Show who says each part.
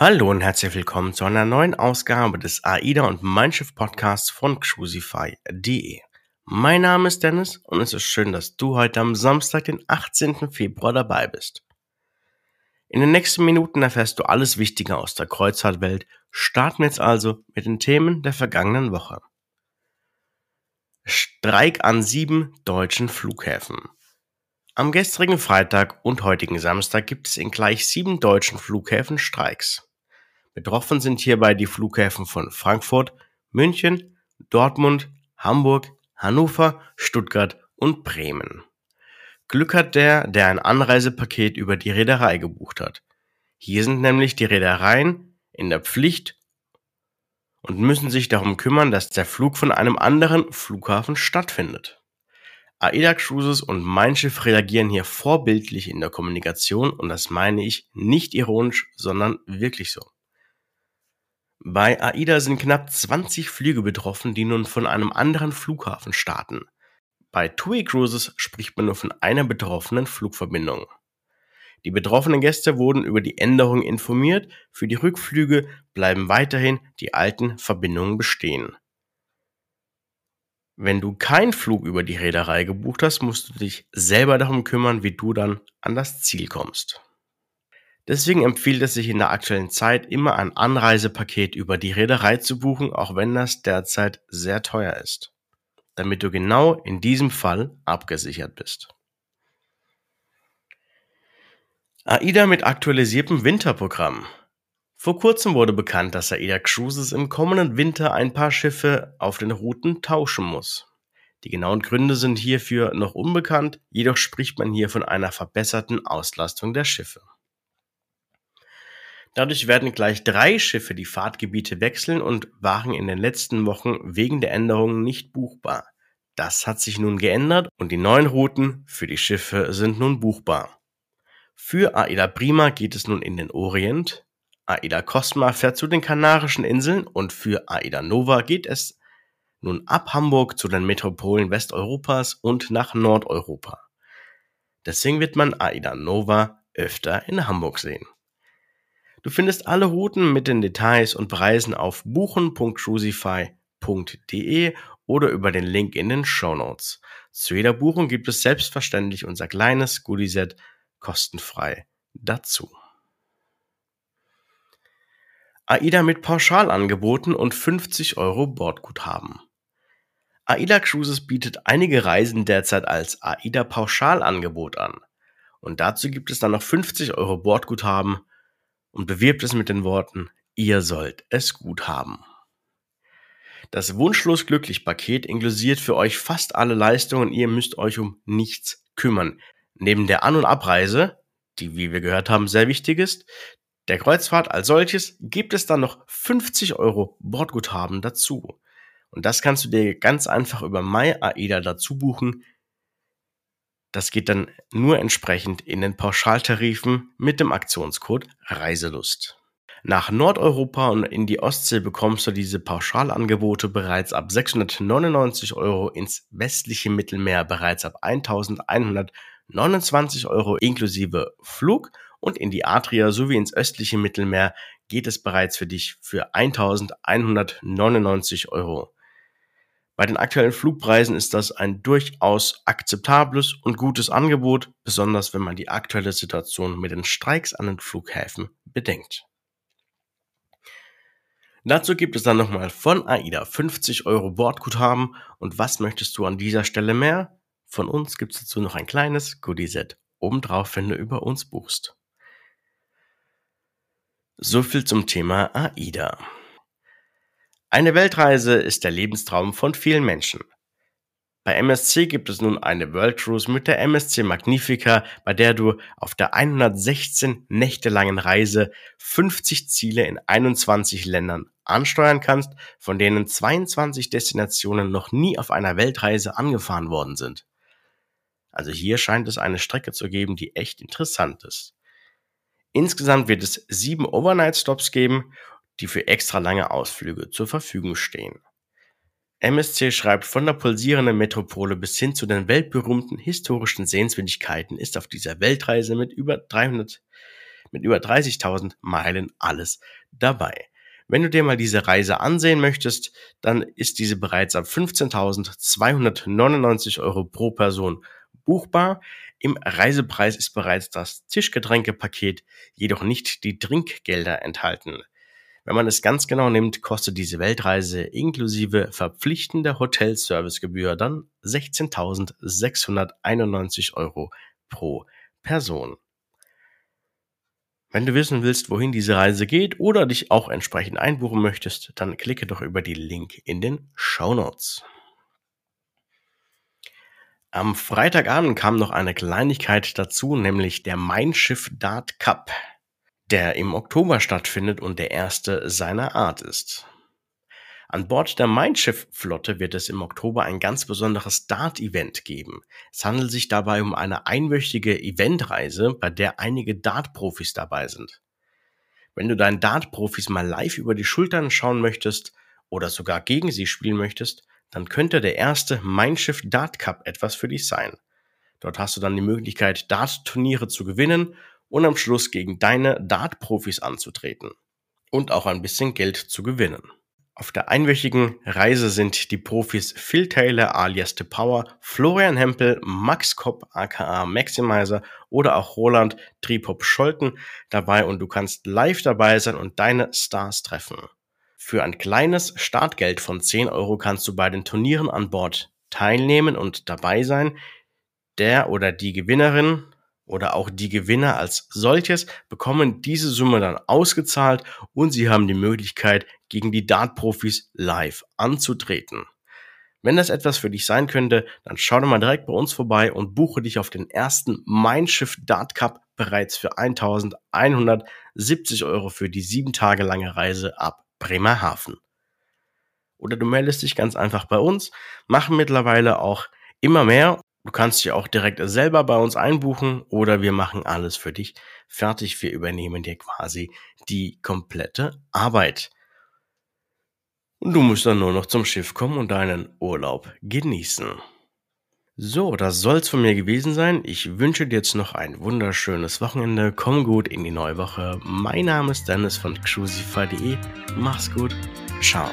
Speaker 1: Hallo und herzlich willkommen zu einer neuen Ausgabe des AIDA und Mein Schiff Podcasts von Crucify.de. Mein Name ist Dennis und es ist schön, dass du heute am Samstag, den 18. Februar dabei bist. In den nächsten Minuten erfährst du alles Wichtige aus der Kreuzfahrtwelt. Starten wir jetzt also mit den Themen der vergangenen Woche. Streik an sieben deutschen Flughäfen. Am gestrigen Freitag und heutigen Samstag gibt es in gleich sieben deutschen Flughäfen Streiks. Betroffen sind hierbei die Flughäfen von Frankfurt, München, Dortmund, Hamburg, Hannover, Stuttgart und Bremen. Glück hat der, der ein Anreisepaket über die Reederei gebucht hat. Hier sind nämlich die Reedereien in der Pflicht und müssen sich darum kümmern, dass der Flug von einem anderen Flughafen stattfindet. AIDA Cruises und Mein Schiff reagieren hier vorbildlich in der Kommunikation und das meine ich nicht ironisch, sondern wirklich so. Bei AIDA sind knapp 20 Flüge betroffen, die nun von einem anderen Flughafen starten. Bei TUI Cruises spricht man nur von einer betroffenen Flugverbindung. Die betroffenen Gäste wurden über die Änderung informiert, für die Rückflüge bleiben weiterhin die alten Verbindungen bestehen. Wenn du keinen Flug über die Reederei gebucht hast, musst du dich selber darum kümmern, wie du dann an das Ziel kommst. Deswegen empfiehlt es sich in der aktuellen Zeit immer ein Anreisepaket über die Reederei zu buchen, auch wenn das derzeit sehr teuer ist, damit du genau in diesem Fall abgesichert bist. AIDA mit aktualisiertem Winterprogramm. Vor kurzem wurde bekannt, dass AIDA Cruises im kommenden Winter ein paar Schiffe auf den Routen tauschen muss. Die genauen Gründe sind hierfür noch unbekannt, jedoch spricht man hier von einer verbesserten Auslastung der Schiffe. Dadurch werden gleich drei Schiffe die Fahrtgebiete wechseln und waren in den letzten Wochen wegen der Änderungen nicht buchbar. Das hat sich nun geändert und die neuen Routen für die Schiffe sind nun buchbar. Für Aida Prima geht es nun in den Orient, Aida Cosma fährt zu den Kanarischen Inseln und für Aida Nova geht es nun ab Hamburg zu den Metropolen Westeuropas und nach Nordeuropa. Deswegen wird man Aida Nova öfter in Hamburg sehen. Du findest alle Routen mit den Details und Preisen auf buchen.crucify.de oder über den Link in den Show Notes. Zu jeder Buchung gibt es selbstverständlich unser kleines Goodie-Set kostenfrei dazu. AIDA mit Pauschalangeboten und 50 Euro Bordguthaben. AIDA Cruises bietet einige Reisen derzeit als AIDA Pauschalangebot an. Und dazu gibt es dann noch 50 Euro Bordguthaben und bewirbt es mit den Worten, ihr sollt es gut haben. Das Wunschlos glücklich Paket inklusiert für euch fast alle Leistungen, ihr müsst euch um nichts kümmern. Neben der An- und Abreise, die wie wir gehört haben sehr wichtig ist, der Kreuzfahrt als solches gibt es dann noch 50 Euro Bordguthaben dazu. Und das kannst du dir ganz einfach über MyAIDA dazu buchen. Das geht dann nur entsprechend in den Pauschaltarifen mit dem Aktionscode Reiselust. Nach Nordeuropa und in die Ostsee bekommst du diese Pauschalangebote bereits ab 699 Euro, ins westliche Mittelmeer bereits ab 1129 Euro inklusive Flug und in die Adria sowie ins östliche Mittelmeer geht es bereits für dich für 1199 Euro. Bei den aktuellen Flugpreisen ist das ein durchaus akzeptables und gutes Angebot, besonders wenn man die aktuelle Situation mit den Streiks an den Flughäfen bedenkt. Dazu gibt es dann nochmal von AIDA 50 Euro Bordguthaben und was möchtest du an dieser Stelle mehr? Von uns gibt es dazu noch ein kleines Goodie-Set obendrauf, wenn du über uns buchst. So viel zum Thema AIDA. Eine Weltreise ist der Lebenstraum von vielen Menschen. Bei MSC gibt es nun eine World Cruise mit der MSC Magnifica, bei der du auf der 116 Nächte langen Reise 50 Ziele in 21 Ländern ansteuern kannst, von denen 22 Destinationen noch nie auf einer Weltreise angefahren worden sind. Also hier scheint es eine Strecke zu geben, die echt interessant ist. Insgesamt wird es sieben Overnight-Stops geben die für extra lange Ausflüge zur Verfügung stehen. MSC schreibt, von der pulsierenden Metropole bis hin zu den weltberühmten historischen Sehenswürdigkeiten ist auf dieser Weltreise mit über 300 mit über 30.000 Meilen alles dabei. Wenn du dir mal diese Reise ansehen möchtest, dann ist diese bereits ab 15.299 Euro pro Person buchbar. Im Reisepreis ist bereits das Tischgetränkepaket, jedoch nicht die Trinkgelder enthalten. Wenn man es ganz genau nimmt, kostet diese Weltreise inklusive verpflichtender Hotelservicegebühr dann 16.691 Euro pro Person. Wenn du wissen willst, wohin diese Reise geht oder dich auch entsprechend einbuchen möchtest, dann klicke doch über die Link in den Show Notes. Am Freitagabend kam noch eine Kleinigkeit dazu, nämlich der Mein Schiff Dart Cup, der im Oktober stattfindet und der erste seiner Art ist. An Bord der Mein Schiff Flotte wird es im Oktober ein ganz besonderes Dart-Event geben. Es handelt sich dabei um eine einwöchige Eventreise, bei der einige Dart-Profis dabei sind. Wenn du deinen Dart-Profis mal live über die Schultern schauen möchtest oder sogar gegen sie spielen möchtest, dann könnte der erste Mein Schiff Dart Cup etwas für dich sein. Dort hast du dann die Möglichkeit, Dart-Turniere zu gewinnen und am Schluss gegen deine Dart-Profis anzutreten. Und auch ein bisschen Geld zu gewinnen. Auf der einwöchigen Reise sind die Profis Phil Taylor alias The Power, Florian Hempel, Max Kopp aka Maximizer oder auch Roland Tripop Scholten dabei und du kannst live dabei sein und deine Stars treffen. Für ein kleines Startgeld von 10 Euro kannst du bei den Turnieren an Bord teilnehmen und dabei sein. Der oder die Gewinnerin oder auch die Gewinner als solches bekommen diese Summe dann ausgezahlt und sie haben die Möglichkeit, gegen die Dart-Profis live anzutreten. Wenn das etwas für dich sein könnte, dann schau doch mal direkt bei uns vorbei und buche dich auf den ersten Mindshift Dart Cup bereits für 1170 Euro für die sieben Tage lange Reise ab Bremerhaven. Oder du meldest dich ganz einfach bei uns, machen mittlerweile auch immer mehr Du kannst dich auch direkt selber bei uns einbuchen oder wir machen alles für dich fertig. Wir übernehmen dir quasi die komplette Arbeit. Und du musst dann nur noch zum Schiff kommen und deinen Urlaub genießen. So, das soll's von mir gewesen sein. Ich wünsche dir jetzt noch ein wunderschönes Wochenende. Komm gut in die neue Woche. Mein Name ist Dennis von Crucify.de. Mach's gut. Ciao.